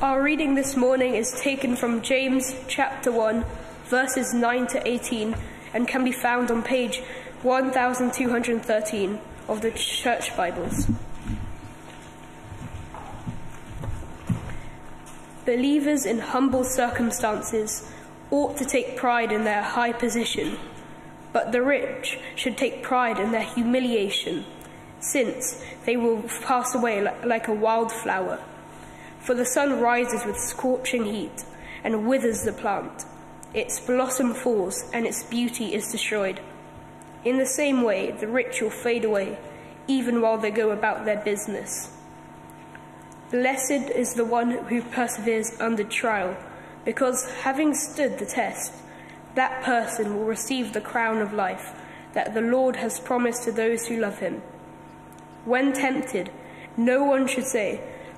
Our reading this morning is taken from James chapter 1, verses 9 to 18, and can be found on page 1213 of the Church Bibles. Believers in humble circumstances ought to take pride in their high position, but the rich should take pride in their humiliation, since they will pass away like a wildflower. For the sun rises with scorching heat and withers the plant. Its blossom falls and its beauty is destroyed. In the same way, the rich will fade away, even while they go about their business. Blessed is the one who perseveres under trial, because having stood the test, that person will receive the crown of life that the Lord has promised to those who love him. When tempted, no one should say,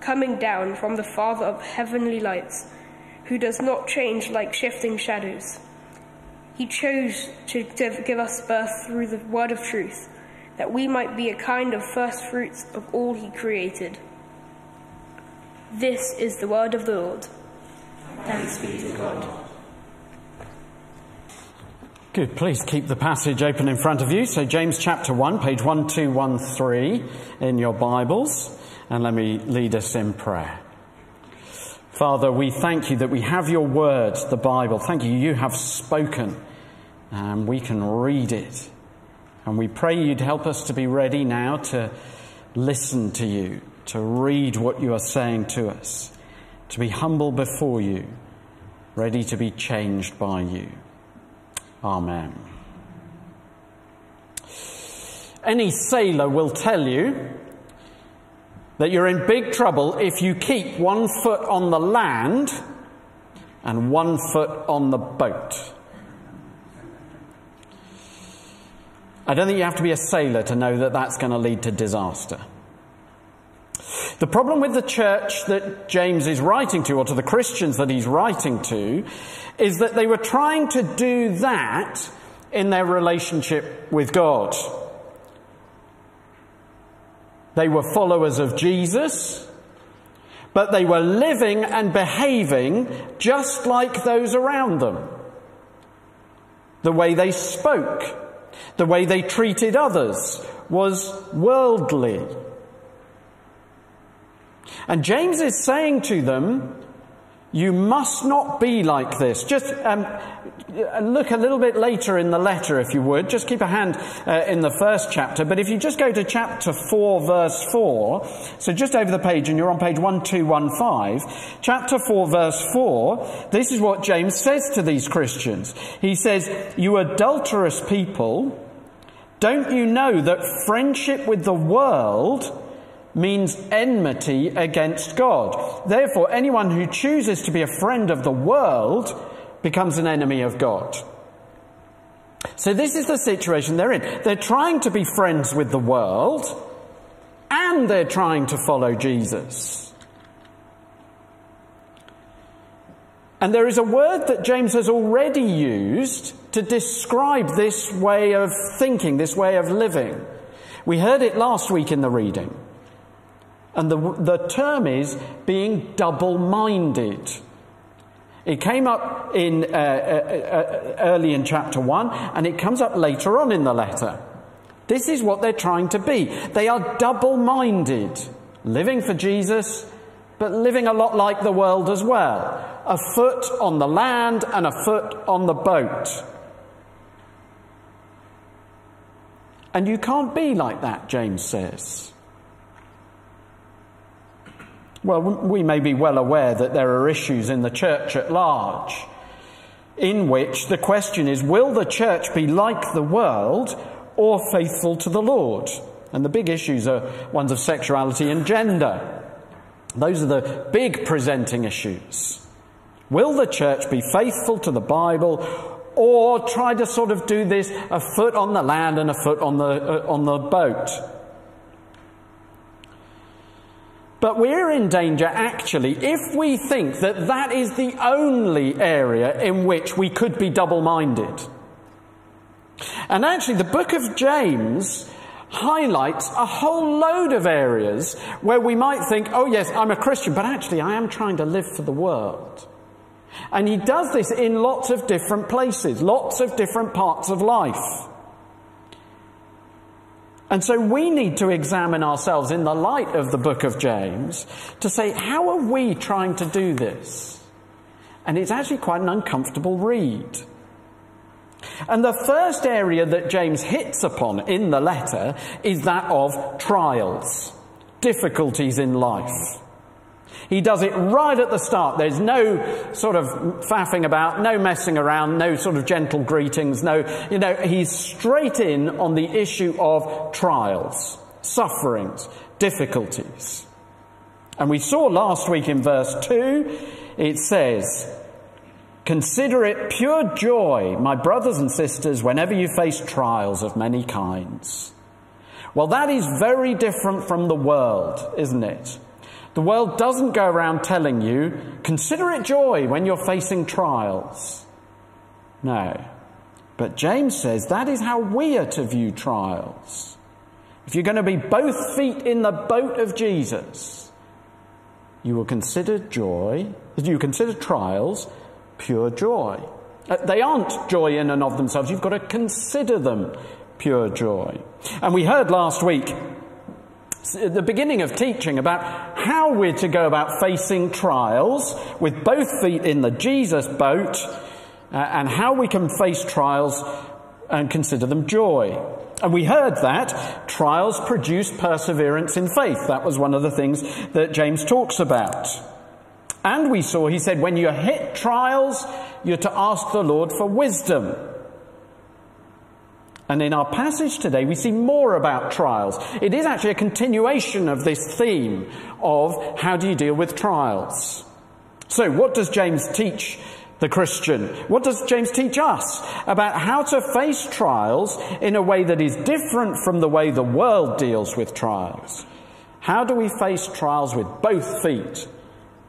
coming down from the Father of heavenly lights, who does not change like shifting shadows. He chose to give us birth through the word of truth, that we might be a kind of first fruits of all he created. This is the word of the Lord. Thanks be to God. Good. Please keep the passage open in front of you. So, James chapter 1, page 1213 in your Bibles. And let me lead us in prayer. Father, we thank you that we have your word, the Bible. Thank you, you have spoken, and we can read it. And we pray you'd help us to be ready now to listen to you, to read what you are saying to us, to be humble before you, ready to be changed by you. Amen. Any sailor will tell you that you're in big trouble if you keep one foot on the land and one foot on the boat. I don't think you have to be a sailor to know that that's going to lead to disaster. The problem with the church that James is writing to, or to the Christians that he's writing to, is that they were trying to do that in their relationship with God. They were followers of Jesus, but they were living and behaving just like those around them. The way they spoke, the way they treated others was worldly. And James is saying to them, you must not be like this. Just um, look a little bit later in the letter, if you would. Just keep a hand uh, in the first chapter. But if you just go to chapter 4, verse 4, so just over the page, and you're on page 1215, chapter 4, verse 4, this is what James says to these Christians. He says, You adulterous people, don't you know that friendship with the world means enmity against God. Therefore, anyone who chooses to be a friend of the world becomes an enemy of God. So this is the situation they're in. They're trying to be friends with the world and they're trying to follow Jesus. And there is a word that James has already used to describe this way of thinking, this way of living. We heard it last week in the reading. And the, the term is being double minded. It came up in uh, uh, uh, early in chapter 1 and it comes up later on in the letter. This is what they're trying to be. They are double minded, living for Jesus, but living a lot like the world as well. A foot on the land and a foot on the boat. And you can't be like that, James says. Well, we may be well aware that there are issues in the church at large in which the question is will the church be like the world or faithful to the Lord? And the big issues are ones of sexuality and gender. Those are the big presenting issues. Will the church be faithful to the Bible or try to sort of do this a foot on the land and a foot on the, uh, on the boat? But we're in danger actually if we think that that is the only area in which we could be double minded. And actually, the book of James highlights a whole load of areas where we might think, oh, yes, I'm a Christian, but actually, I am trying to live for the world. And he does this in lots of different places, lots of different parts of life. And so we need to examine ourselves in the light of the book of James to say, how are we trying to do this? And it's actually quite an uncomfortable read. And the first area that James hits upon in the letter is that of trials, difficulties in life. He does it right at the start. There's no sort of faffing about, no messing around, no sort of gentle greetings, no, you know, he's straight in on the issue of trials, sufferings, difficulties. And we saw last week in verse 2, it says, Consider it pure joy, my brothers and sisters, whenever you face trials of many kinds. Well, that is very different from the world, isn't it? The world doesn't go around telling you, consider it joy when you're facing trials. No. But James says that is how we are to view trials. If you're going to be both feet in the boat of Jesus, you will consider joy, you consider trials pure joy. Uh, they aren't joy in and of themselves. You've got to consider them pure joy. And we heard last week the beginning of teaching about how we're to go about facing trials with both feet in the Jesus boat uh, and how we can face trials and consider them joy. And we heard that trials produce perseverance in faith. That was one of the things that James talks about. And we saw, he said, when you hit trials, you're to ask the Lord for wisdom. And in our passage today, we see more about trials. It is actually a continuation of this theme of how do you deal with trials. So, what does James teach the Christian? What does James teach us about how to face trials in a way that is different from the way the world deals with trials? How do we face trials with both feet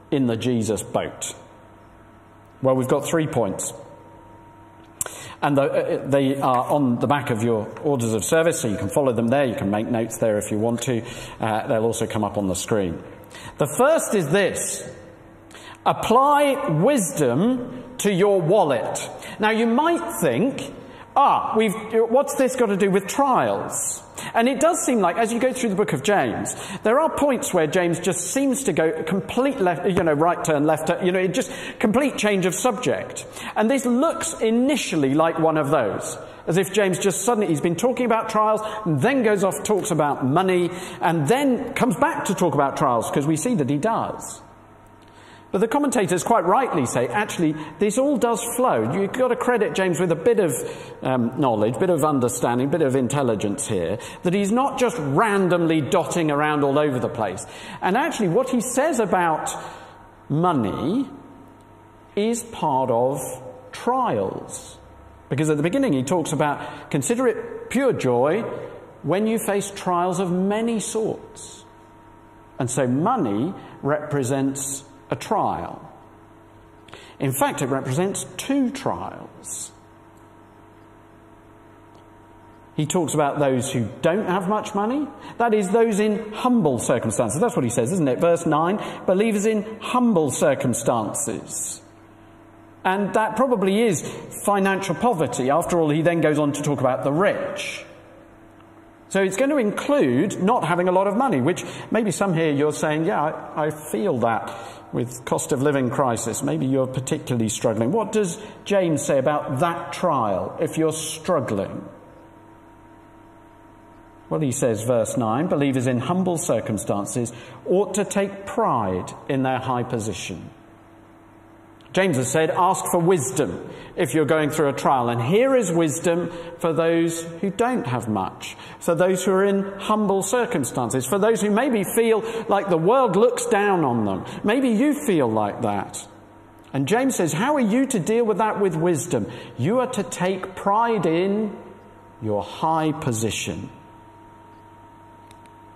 in the Jesus boat? Well, we've got three points. And the, uh, they are on the back of your orders of service, so you can follow them there. You can make notes there if you want to. Uh, they'll also come up on the screen. The first is this apply wisdom to your wallet. Now, you might think, ah, we've, what's this got to do with trials? And it does seem like, as you go through the book of James, there are points where James just seems to go complete left, you know, right turn, left turn, you know, just complete change of subject. And this looks initially like one of those. As if James just suddenly, he's been talking about trials, and then goes off, talks about money, and then comes back to talk about trials, because we see that he does. But the commentators quite rightly say, actually, this all does flow. You've got to credit James with a bit of um, knowledge, bit of understanding, bit of intelligence here, that he's not just randomly dotting around all over the place. And actually, what he says about money is part of trials. Because at the beginning, he talks about consider it pure joy when you face trials of many sorts. And so, money represents a trial. In fact, it represents two trials. He talks about those who don't have much money. That is, those in humble circumstances. That's what he says, isn't it? Verse 9 believers in humble circumstances. And that probably is financial poverty. After all, he then goes on to talk about the rich. So it's going to include not having a lot of money, which maybe some here you're saying, yeah, I, I, feel that with cost of living crisis. Maybe you're particularly struggling. What does James say about that trial if you're struggling? Well, he says, verse 9, believers in humble circumstances ought to take pride in their high position. James has said, ask for wisdom if you're going through a trial. And here is wisdom for those who don't have much, for those who are in humble circumstances, for those who maybe feel like the world looks down on them. Maybe you feel like that. And James says, How are you to deal with that with wisdom? You are to take pride in your high position.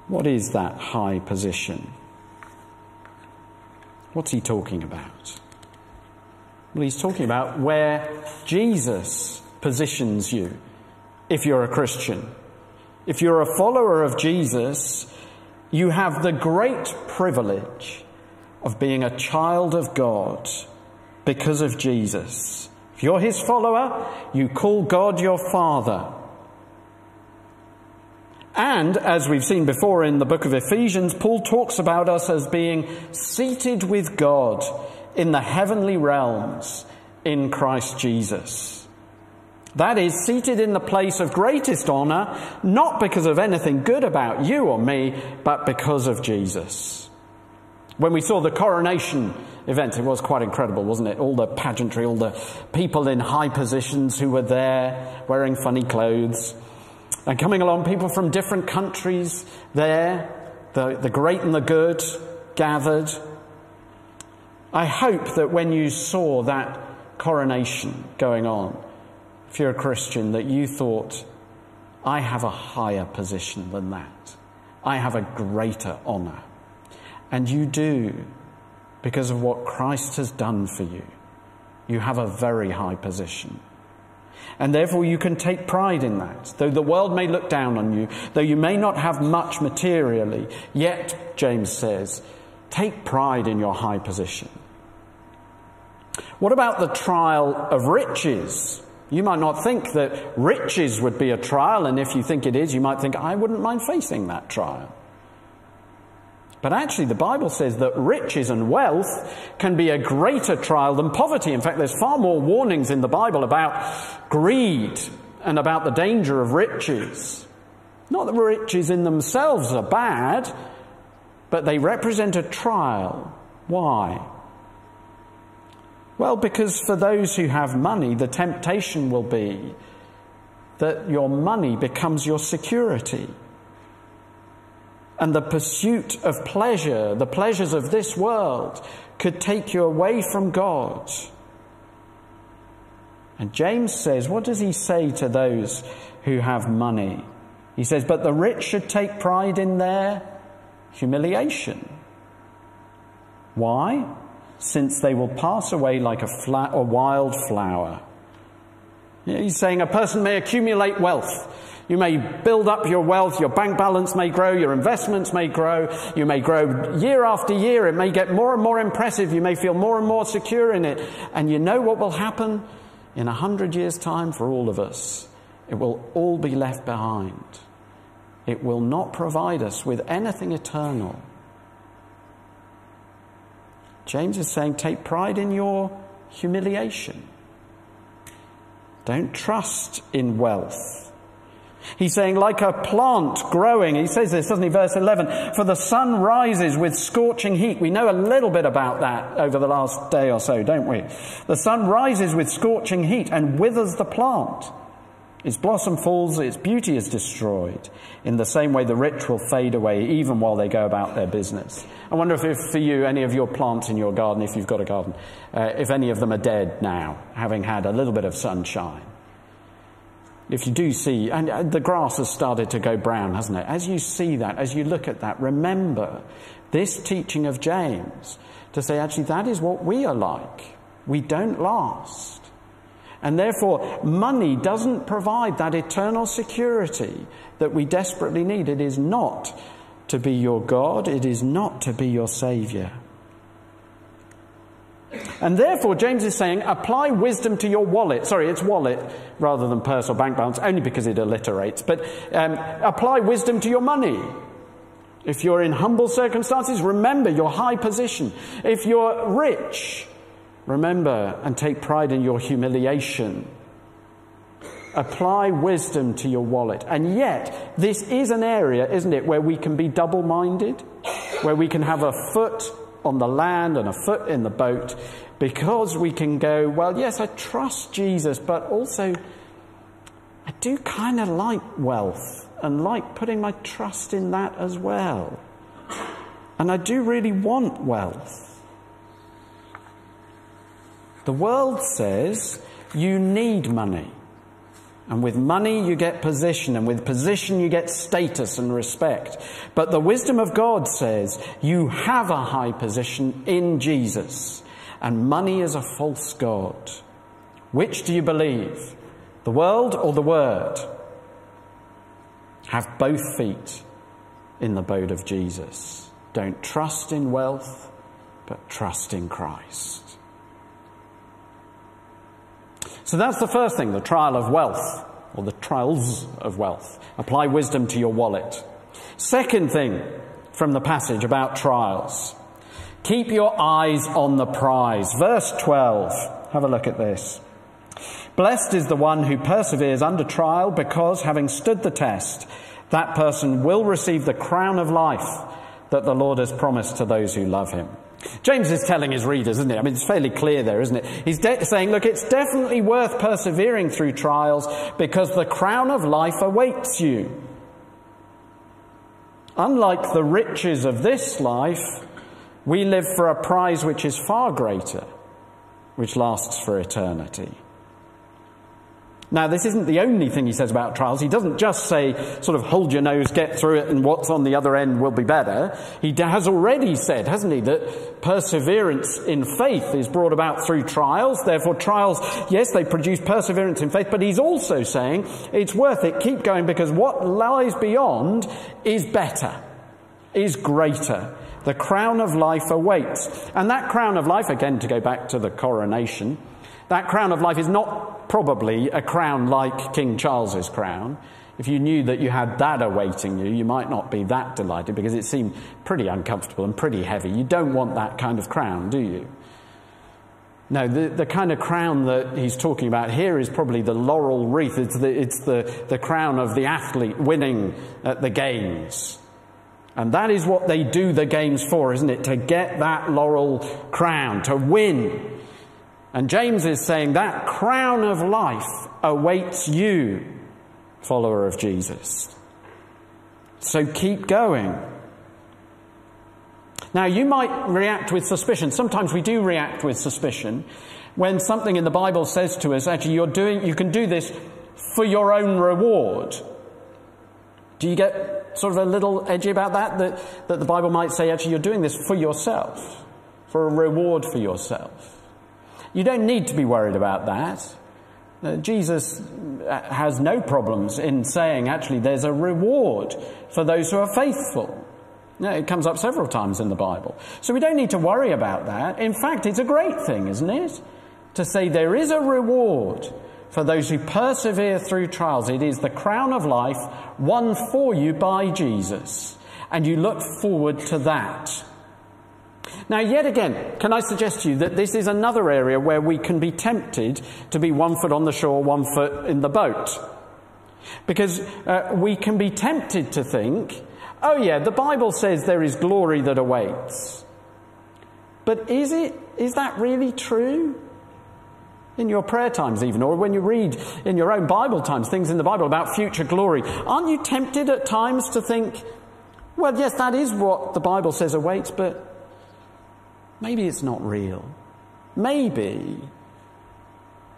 What is that high position? What's he talking about? Well, he's talking about where Jesus positions you if you're a Christian. If you're a follower of Jesus, you have the great privilege of being a child of God because of Jesus. If you're his follower, you call God your Father. And as we've seen before in the book of Ephesians, Paul talks about us as being seated with God in the heavenly realms in Christ Jesus. That is, seated in the place of greatest honour, not because of anything good about you or me, but because of Jesus. When we saw the coronation event, it was quite incredible, wasn't it? All the pageantry, all the people in high positions who were there wearing funny clothes. And coming along, people from different countries there, the, the great and the good gathered. I hope that when you saw that coronation going on, if you're a Christian, that you thought, I have a higher position than that. I have a greater honour. And you do, because of what Christ has done for you. You have a very high position. And therefore, you can take pride in that. Though the world may look down on you, though you may not have much materially, yet, James says, take pride in your high position. What about the trial of riches? You might not think that riches would be a trial, and if you think it is, you might think, I wouldn't mind facing that trial. But actually, the Bible says that riches and wealth can be a greater trial than poverty. In fact, there's far more warnings in the Bible about greed and about the danger of riches. Not that riches in themselves are bad, but they represent a trial. Why? Well, because for those who have money, the temptation will be that your money becomes your security and the pursuit of pleasure, the pleasures of this world, could take you away from God. And James says, what does he say to those who have money? He says, but the rich should take pride in their humiliation. Why? Since they will pass away like a, flat, a wild flower. He's saying a person may accumulate wealth you may build up your wealth, your bank balance may grow, your investments may grow, you may grow year after year, it may get more and more impressive, you may feel more and more secure in it. And you know what will happen in a hundred years' time for all of us? It will all be left behind. It will not provide us with anything eternal. James is saying, take pride in your humiliation. Don't trust in wealth. He's saying, like a plant growing, he says this, doesn't he? Verse 11, for the sun rises with scorching heat. We know a little bit about that over the last day or so, don't we? The sun rises with scorching heat and withers the plant. Its blossom falls, its beauty is destroyed. In the same way, the rich will fade away even while they go about their business. I wonder if, if for you, any of your plants in your garden, if you've got a garden, uh, if any of them are dead now, having had a little bit of sunshine if you do see, and the grass has started to go brown, hasn't it? As you see that, as you look at that, remember this teaching of James to say, actually, that is what we are like. We don't last. And therefore, money doesn't provide that eternal security that we desperately need. It is not to be your God, it is not to be your Saviour. And therefore, James is saying, apply wisdom to your wallet. Sorry, it's wallet rather than purse or bank balance, only because it alliterates. But um, apply wisdom to your money. If you're in humble circumstances, remember your high position. If you're rich, remember and take pride in your humiliation. Apply wisdom to your wallet. And yet, this is an area, isn't it, where we can be double minded, where we can have a foot on the land and a foot in the boat because we can go, well, yes, I trust Jesus, but also I do kind of like wealth and like putting my trust in that as well. And I do really want wealth. The world says you need money. And with money you get position, and with position you get status and respect. But the wisdom of God says you have a high position in Jesus, and money is a false God. Which do you believe? The world or the word? Have both feet in the boat of Jesus. Don't trust in wealth, but trust in Christ. So that's the first thing, the trial of wealth, or the trials of wealth. Apply wisdom to your wallet. Second thing from the passage about trials. Keep your eyes on the prize. Verse 12. Have a look at this. Blessed is the one who perseveres under trial because having stood the test, that person will receive the crown of life that the Lord has promised to those who love him. James is telling his readers, isn't it? I mean, it's fairly clear there, isn't it? He's de- saying, look, it's definitely worth persevering through trials because the crown of life awaits you. Unlike the riches of this life, we live for a prize which is far greater, which lasts for eternity. Now, this isn't the only thing he says about trials. He doesn't just say, sort of, hold your nose, get through it, and what's on the other end will be better. He has already said, hasn't he, that perseverance in faith is brought about through trials. Therefore, trials, yes, they produce perseverance in faith, but he's also saying it's worth it. Keep going because what lies beyond is better, is greater. The crown of life awaits. And that crown of life, again, to go back to the coronation, that crown of life is not probably a crown like King Charles's crown. If you knew that you had that awaiting you, you might not be that delighted because it seemed pretty uncomfortable and pretty heavy. You don't want that kind of crown, do you? No, the, the kind of crown that he's talking about here is probably the laurel wreath. It's the, it's the, the crown of the athlete winning at the games. And that is what they do the games for, isn't it? To get that laurel crown, to win. And James is saying that crown of life awaits you, follower of Jesus. So keep going. Now, you might react with suspicion. Sometimes we do react with suspicion when something in the Bible says to us, actually, you're doing, you can do this for your own reward. Do you get sort of a little edgy about that? That, that the Bible might say, actually, you're doing this for yourself, for a reward for yourself. You don't need to be worried about that. Uh, Jesus uh, has no problems in saying, actually, there's a reward for those who are faithful. it comes up several times in the Bible. So we don't need to worry about that. In fact, it's a great thing, isn't it? To say there is a reward for those who persevere through trials. It is the crown of life won for you by Jesus. And you look forward to that. Now, yet again, can I suggest to you that this is another area where we can be tempted to be one foot on the shore, one foot in the boat? Because uh, we can be tempted to think, oh, yeah, the Bible says there is glory that awaits. But is it, is that really true? In your prayer times, even, or when you read in your own Bible times things in the Bible about future glory, aren't you tempted at times to think, well, yes, that is what the Bible says awaits, but maybe it's not real. Maybe,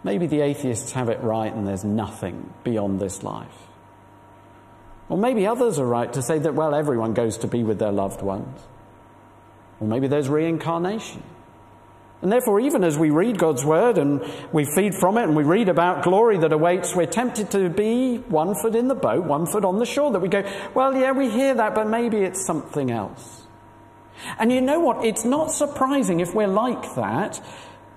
maybe the atheists have it right and there's nothing beyond this life. Or maybe others are right to say that, well, everyone goes to be with their loved ones. Or maybe there's reincarnation. And therefore, even as we read God's word and we feed from it and we read about glory that awaits, we're tempted to be one foot in the boat, one foot on the shore, that we go, well, yeah, we hear that, but maybe it's something else. And you know what? It's not surprising if we're like that,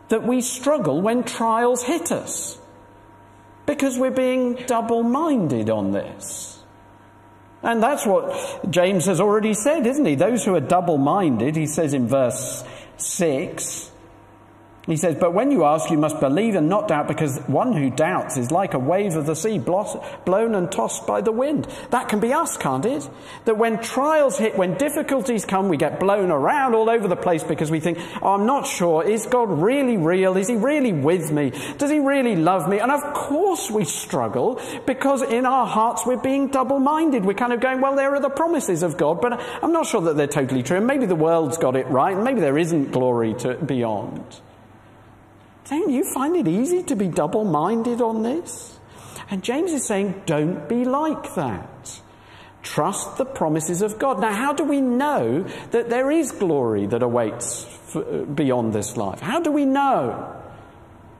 that we struggle when trials hit us. Because we're being double minded on this. And that's what James has already said, isn't he? Those who are double minded, he says in verse 6, he says, But when you ask, you must believe and not doubt, because one who doubts is like a wave of the sea, blown and tossed by the wind. That can be us, can't it? That when trials hit, when difficulties come, we get blown around all over the place because we think, oh, I'm not sure. Is God really real? Is He really with me? Does He really love me? And of course we struggle because in our hearts we're being double minded. We're kind of going, well, there are the promises of God, but I'm not sure that they're totally true. And maybe the world's got it right, and maybe there isn't glory to beyond. Don't you find it easy to be double minded on this? And James is saying, don't be like that. Trust the promises of God. Now, how do we know that there is glory that awaits for, uh, beyond this life? How do we know?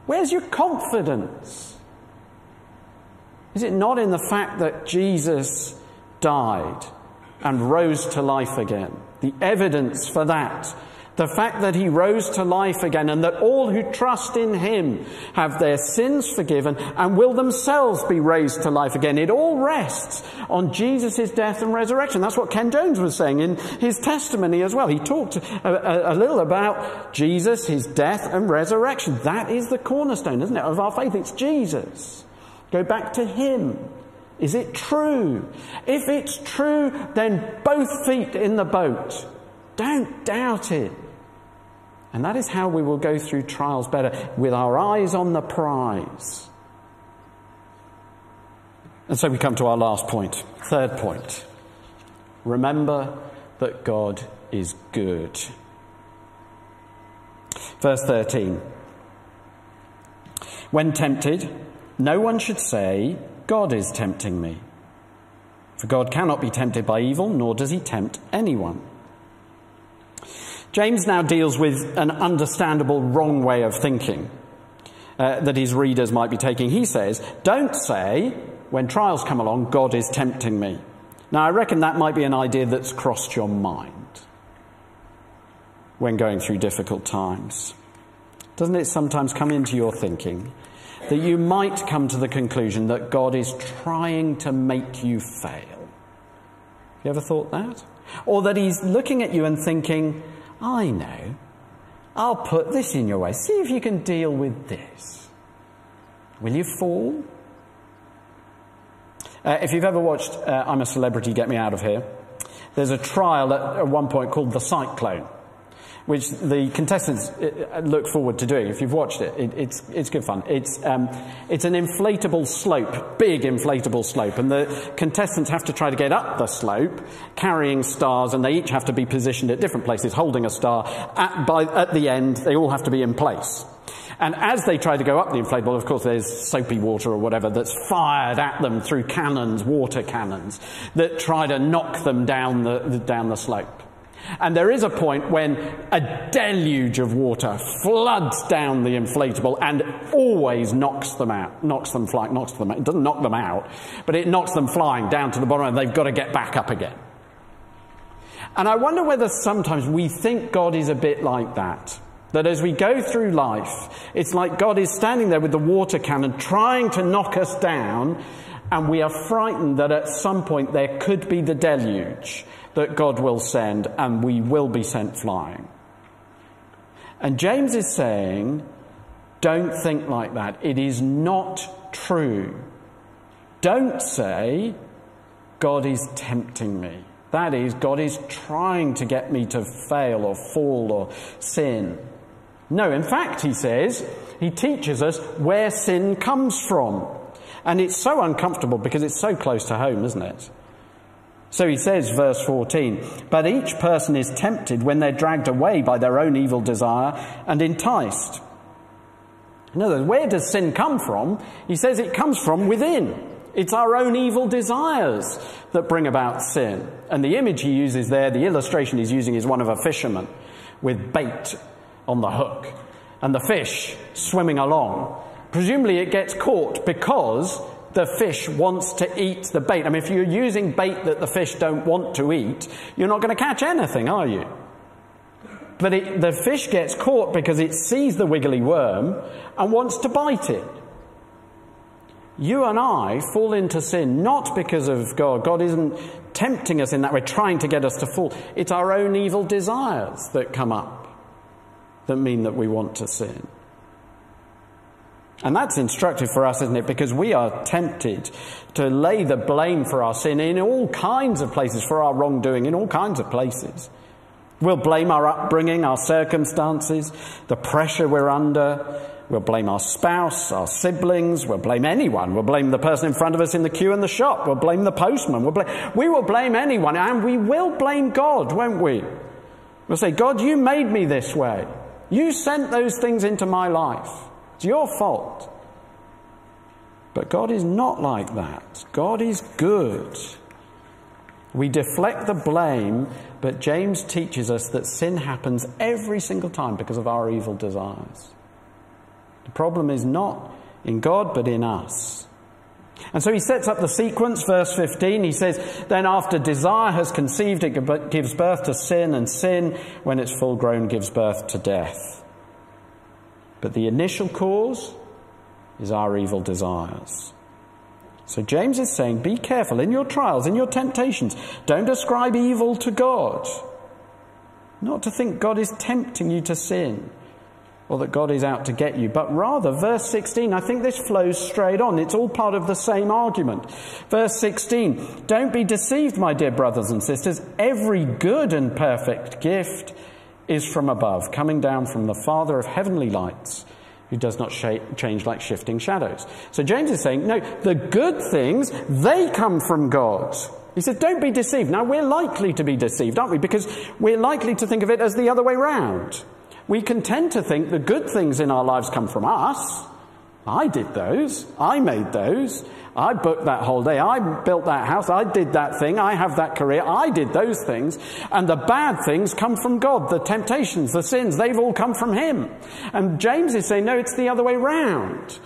Where's your confidence? Is it not in the fact that Jesus died and rose to life again? The evidence for that the fact that he rose to life again and that all who trust in him have their sins forgiven and will themselves be raised to life again. It all rests on Jesus' death and resurrection. That's what Ken Jones was saying in his testimony as well. He talked a, a, a little about Jesus, his death and resurrection. That is the cornerstone, isn't it, of our faith? It's Jesus. Go back to him. Is it true? If it's true, then both feet in the boat. Don't doubt it. And that is how we will go through trials better, with our eyes on the prize. And so we come to our last point, third point. Remember that God is good. Verse 13. When tempted, no one should say, God is tempting me. For God cannot be tempted by evil, nor does he tempt anyone. James now deals with an understandable wrong way of thinking uh, that his readers might be taking. He says, Don't say, when trials come along, God is tempting me. Now, I reckon that might be an idea that's crossed your mind when going through difficult times. Doesn't it sometimes come into your thinking that you might come to the conclusion that God is trying to make you fail? Have you ever thought that? Or that He's looking at you and thinking, I know. I'll put this in your way. See if you can deal with this. Will you fall? Uh, if you've ever watched uh, I'm a Celebrity, Get Me Out of Here, there's a trial at, at one point called The Cyclone which the contestants uh, look forward to doing. If you've watched it, it it's, it's good fun. It's, um, it's an inflatable slope, big inflatable slope, and the contestants have to try to get up the slope carrying stars, and they each have to be positioned at different places, holding a star. At, by, at the end, they all have to be in place. And as they try to go up the inflatable, of course, there's soapy water or whatever that's fired at them through cannons, water cannons, that try to knock them down the, down the slope. And there is a point when a deluge of water floods down the inflatable and always knocks them out, knocks them flying, knocks them out. It doesn't knock them out, but it knocks them flying down to the bottom and they've got to get back up again. And I wonder whether sometimes we think God is a bit like that. That as we go through life, it's like God is standing there with the water cannon trying to knock us down, and we are frightened that at some point there could be the deluge that God will send and we will be sent flying. And James is saying, don't think like that. It is not true. Don't say, God is tempting me. That is, God is trying to get me to fail or fall or sin. No, in fact, he says, he teaches us where sin comes from. And it's so uncomfortable because it's so close to home, isn't it? So he says, verse 14, but each person is tempted when they're dragged away by their own evil desire and enticed. In other words, where does sin come from? He says it comes from within. It's our own evil desires that bring about sin. And the image he uses there, the illustration he's using is one of a fisherman with bait on the hook and the fish swimming along. Presumably it gets caught because the fish wants to eat the bait. I mean, if you're using bait that the fish don't want to eat, you're not going to catch anything, are you? But it, the fish gets caught because it sees the wiggly worm and wants to bite it. You and I fall into sin not because of God. God isn't tempting us in that way, trying to get us to fall. It's our own evil desires that come up that mean that we want to sin. And that's instructive for us, isn't it? Because we are tempted to lay the blame for our sin in all kinds of places, for our wrongdoing in all kinds of places. We'll blame our upbringing, our circumstances, the pressure we're under. We'll blame our spouse, our siblings. We'll blame anyone. We'll blame the person in front of us in the queue in the shop. We'll blame the postman. We'll blame, we will blame anyone. And we will blame God, won't we? We'll say, God, you made me this way. You sent those things into my life. It's your fault. But God is not like that. God is good. We deflect the blame, but James teaches us that sin happens every single time because of our evil desires. The problem is not in God, but in us. And so he sets up the sequence, verse 15. He says, Then after desire has conceived, it gives birth to sin, and sin, when it's full grown, gives birth to death. But the initial cause is our evil desires. So James is saying, Be careful in your trials, in your temptations. Don't ascribe evil to God. Not to think God is tempting you to sin or that God is out to get you, but rather, verse 16, I think this flows straight on. It's all part of the same argument. Verse 16, don't be deceived, my dear brothers and sisters. Every good and perfect gift is from above, coming down from the Father of heavenly lights, who does not sh- change like shifting shadows. So James is saying, no, the good things, they come from God. He says, don't be deceived. Now, we're likely to be deceived, aren't we? Because we're likely to think of it as the other way round. We can tend to think the good things in our lives come from us. I did those. I made those. I booked that whole day. I built that house. I did that thing. I have that career. I did those things. And the bad things come from God. The temptations, the sins, they've all come from Him. And James is saying, no, it's the other way round.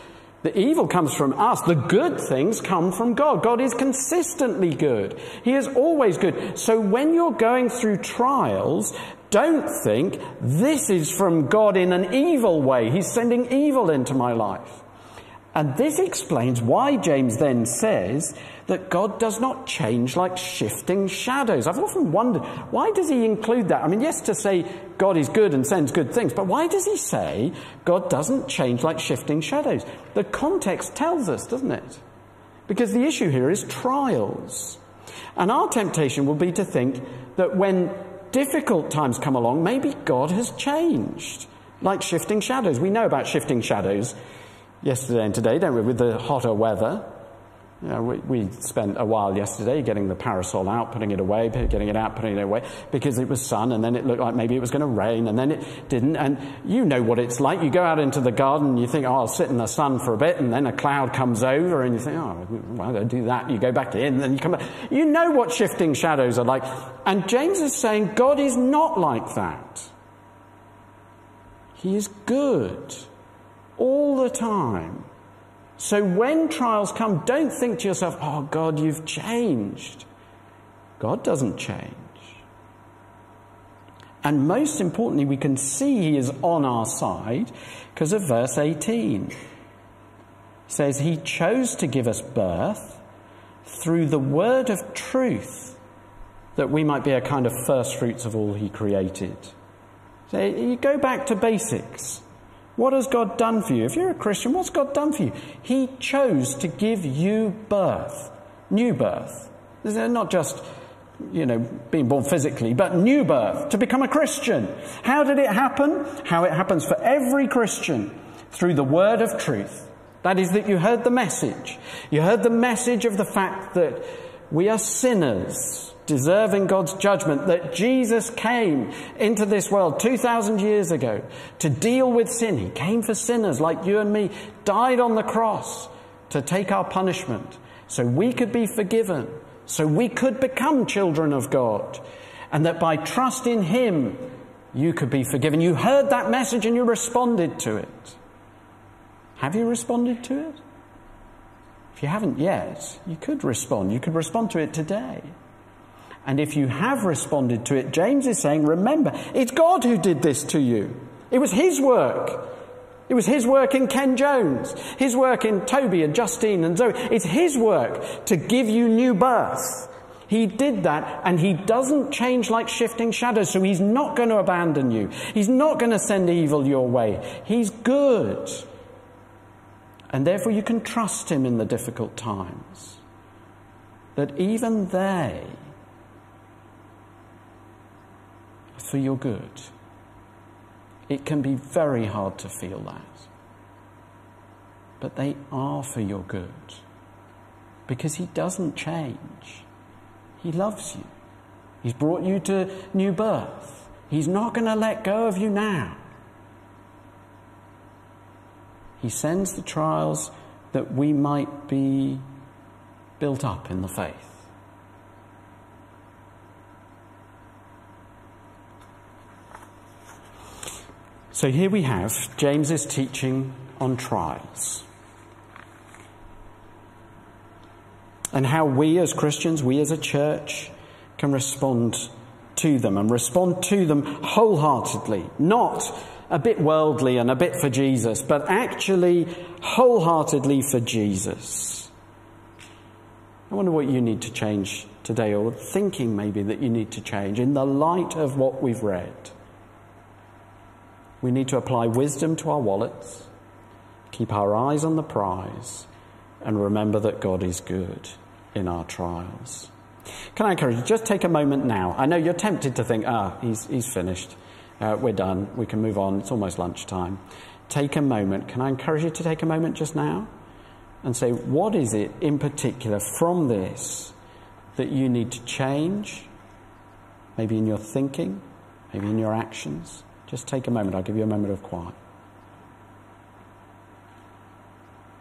The evil comes from us. The good things come from God. God is consistently good. He is always good. So when you're going through trials, don't think this is from God in an evil way. He's sending evil into my life. And this explains why James then says that God does not change like shifting shadows. I've often wondered, why does he include that? I mean, yes, to say God is good and sends good things, but why does he say God doesn't change like shifting shadows? The context tells us, doesn't it? Because the issue here is trials. And our temptation will be to think that when difficult times come along, maybe God has changed. Like shifting shadows. We know about shifting shadows yesterday and today, don't we, with the hotter weather. You know, we, we, spent a while yesterday getting the parasol out, putting it away, getting it out, putting it away, because it was sun, and then it looked like maybe it was going to rain, and then it didn't. And you know what it's like. You go out into the garden, you think, oh, I'll sit in the sun for a bit, and then a cloud comes over, and you think, oh, well, I'll do that. You go back in, and then you come back. You know what shifting shadows are like. And James is saying God is not like that. He is good all the time. So when trials come, don't think to yourself, oh, God, you've changed. God doesn't change. And most importantly, we can see He is on our side because of verse 18. It says, He chose to give us birth through the word of truth that we might be a kind of first fruits of all He created. So you go back to basics. What has God done for you? If you're a Christian, what's God done for you? He chose to give you birth, new birth. Not just, you know, being born physically, but new birth, to become a Christian. How did it happen? How it happens for every Christian through the word of truth. That is, that you heard the message. You heard the message of the fact that we are sinners deserving God's judgment, that Jesus came into this world 2,000 years ago to deal with sin. He came for sinners like you and me, died on the cross to take our punishment so we could be forgiven, so we could become children of God, and that by trust in Him, you could be forgiven. You heard that message and you responded to it. Have you responded to it? If you haven't yet, you could respond. You could respond to it today. And if you have responded to it, James is saying, remember, it's God who did this to you. It was His work. It was His work in Ken Jones, His work in Toby and Justine and Zoe. It's His work to give you new birth. He did that and He doesn't change like shifting shadows, so He's not going to abandon you. He's not going to send evil your way. He's good. And therefore you can trust Him in the difficult times. That even they for your good. It can be very hard to feel that. But they are for your good. Because He doesn't change. He loves you. He's brought you to new birth. He's not going to let go of you now. He sends the trials that we might be built up in the faith. So here we have James's teaching on trials. And how we as Christians, we as a church, can respond to them and respond to them wholeheartedly, not a bit worldly and a bit for Jesus, but actually wholeheartedly for Jesus. I wonder what you need to change today, or thinking maybe that you need to change in the light of what we've read. We need to apply wisdom to our wallets, keep our eyes on the prize, and remember that God is good in our trials. Can I encourage you, just take a moment now. I know you're tempted to think, ah, he's, he's finished. Uh, we're done. We can move on. It's almost lunchtime. Take a moment. Can I encourage you to take a moment just now and say, what is it in particular from this that you need to change? Maybe in your thinking, maybe in your actions. Just take a moment. I'll give you a moment of quiet.